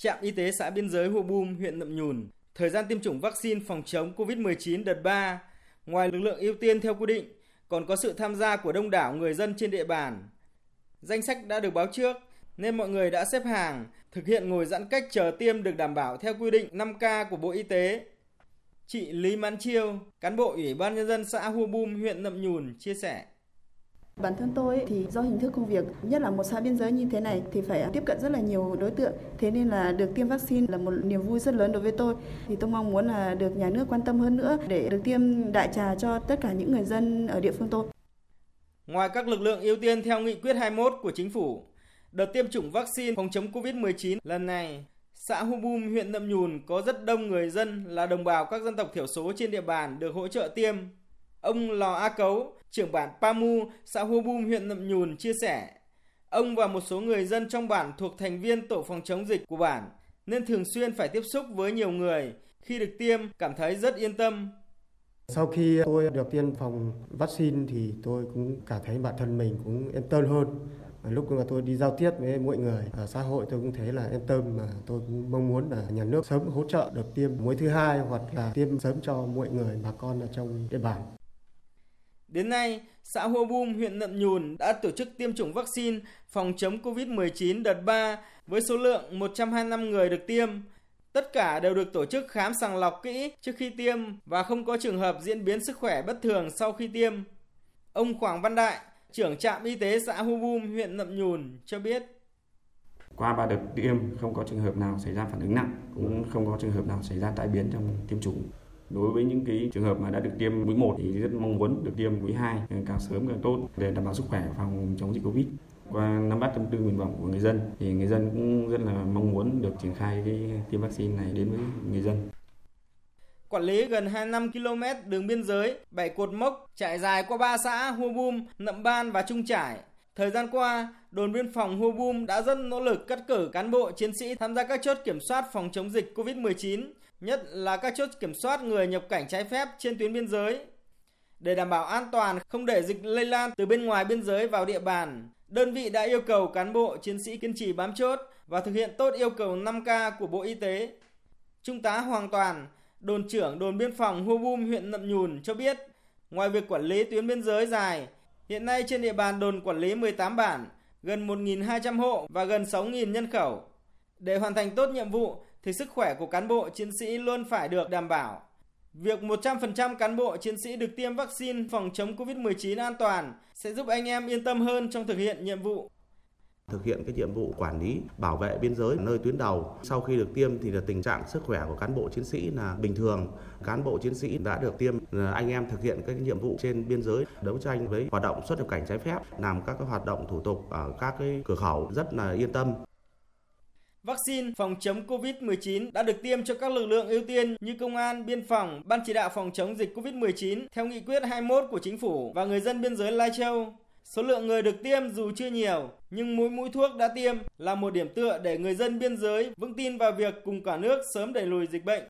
trạm y tế xã biên giới Hua Bum, huyện Nậm Nhùn, thời gian tiêm chủng vaccine phòng chống COVID-19 đợt 3, ngoài lực lượng ưu tiên theo quy định, còn có sự tham gia của đông đảo người dân trên địa bàn. Danh sách đã được báo trước, nên mọi người đã xếp hàng, thực hiện ngồi giãn cách chờ tiêm được đảm bảo theo quy định 5K của Bộ Y tế. Chị Lý Mãn Chiêu, cán bộ Ủy ban Nhân dân xã Hua Bum, huyện Nậm Nhùn chia sẻ. Bản thân tôi thì do hình thức công việc, nhất là một xã biên giới như thế này thì phải tiếp cận rất là nhiều đối tượng. Thế nên là được tiêm vaccine là một niềm vui rất lớn đối với tôi. Thì tôi mong muốn là được nhà nước quan tâm hơn nữa để được tiêm đại trà cho tất cả những người dân ở địa phương tôi. Ngoài các lực lượng ưu tiên theo nghị quyết 21 của chính phủ, đợt tiêm chủng vaccine phòng chống COVID-19 lần này, xã Hu Bum, huyện Nậm Nhùn có rất đông người dân là đồng bào các dân tộc thiểu số trên địa bàn được hỗ trợ tiêm. Ông Lò A Cấu, trưởng bản Pamu, xã Hua Bum, huyện Nậm Nhùn chia sẻ, ông và một số người dân trong bản thuộc thành viên tổ phòng chống dịch của bản nên thường xuyên phải tiếp xúc với nhiều người. Khi được tiêm, cảm thấy rất yên tâm. Sau khi tôi được tiêm phòng vaccine thì tôi cũng cảm thấy bản thân mình cũng yên tâm hơn. Lúc mà tôi đi giao tiếp với mọi người ở xã hội tôi cũng thấy là yên tâm mà tôi cũng mong muốn là nhà nước sớm hỗ trợ được tiêm mũi thứ hai hoặc là tiêm sớm cho mọi người bà con ở trong địa bàn. Đến nay, xã Hua Bum, huyện Nậm Nhùn đã tổ chức tiêm chủng vaccine phòng chống COVID-19 đợt 3 với số lượng 125 người được tiêm. Tất cả đều được tổ chức khám sàng lọc kỹ trước khi tiêm và không có trường hợp diễn biến sức khỏe bất thường sau khi tiêm. Ông Quảng Văn Đại, trưởng trạm y tế xã Hu Bum, huyện Nậm Nhùn cho biết. Qua ba đợt tiêm không có trường hợp nào xảy ra phản ứng nặng, cũng không có trường hợp nào xảy ra tai biến trong tiêm chủng. Đối với những cái trường hợp mà đã được tiêm mũi 1 thì rất mong muốn được tiêm mũi 2 ừ, càng sớm càng tốt để đảm bảo sức khỏe phòng chống dịch Covid. Qua nắm bắt tâm tư nguyện vọng của người dân thì người dân cũng rất là mong muốn được triển khai cái tiêm vaccine này đến với người dân. Quản lý gần 25 km đường biên giới, 7 cột mốc trải dài qua 3 xã Hua Bum, Nậm Ban và Trung Trải. Thời gian qua, đồn biên phòng Hua Bum đã rất nỗ lực cắt cử cán bộ chiến sĩ tham gia các chốt kiểm soát phòng chống dịch COVID-19, nhất là các chốt kiểm soát người nhập cảnh trái phép trên tuyến biên giới. Để đảm bảo an toàn, không để dịch lây lan từ bên ngoài biên giới vào địa bàn, đơn vị đã yêu cầu cán bộ chiến sĩ kiên trì bám chốt và thực hiện tốt yêu cầu 5K của Bộ Y tế. Trung tá Hoàng Toàn, đồn trưởng đồn biên phòng Hua Bum huyện Nậm Nhùn cho biết, ngoài việc quản lý tuyến biên giới dài, hiện nay trên địa bàn đồn quản lý 18 bản, gần 1.200 hộ và gần 6.000 nhân khẩu. Để hoàn thành tốt nhiệm vụ thì sức khỏe của cán bộ chiến sĩ luôn phải được đảm bảo. Việc 100% cán bộ chiến sĩ được tiêm vaccine phòng chống COVID-19 an toàn sẽ giúp anh em yên tâm hơn trong thực hiện nhiệm vụ thực hiện cái nhiệm vụ quản lý bảo vệ biên giới nơi tuyến đầu. Sau khi được tiêm thì là tình trạng sức khỏe của cán bộ chiến sĩ là bình thường. Cán bộ chiến sĩ đã được tiêm, anh em thực hiện các nhiệm vụ trên biên giới đấu tranh với hoạt động xuất nhập cảnh trái phép, làm các cái hoạt động thủ tục ở các cái cửa khẩu rất là yên tâm. Vaccine phòng chống COVID-19 đã được tiêm cho các lực lượng ưu tiên như công an, biên phòng, ban chỉ đạo phòng chống dịch COVID-19 theo nghị quyết 21 của chính phủ và người dân biên giới Lai Châu. Số lượng người được tiêm dù chưa nhiều, nhưng mỗi mũi thuốc đã tiêm là một điểm tựa để người dân biên giới vững tin vào việc cùng cả nước sớm đẩy lùi dịch bệnh.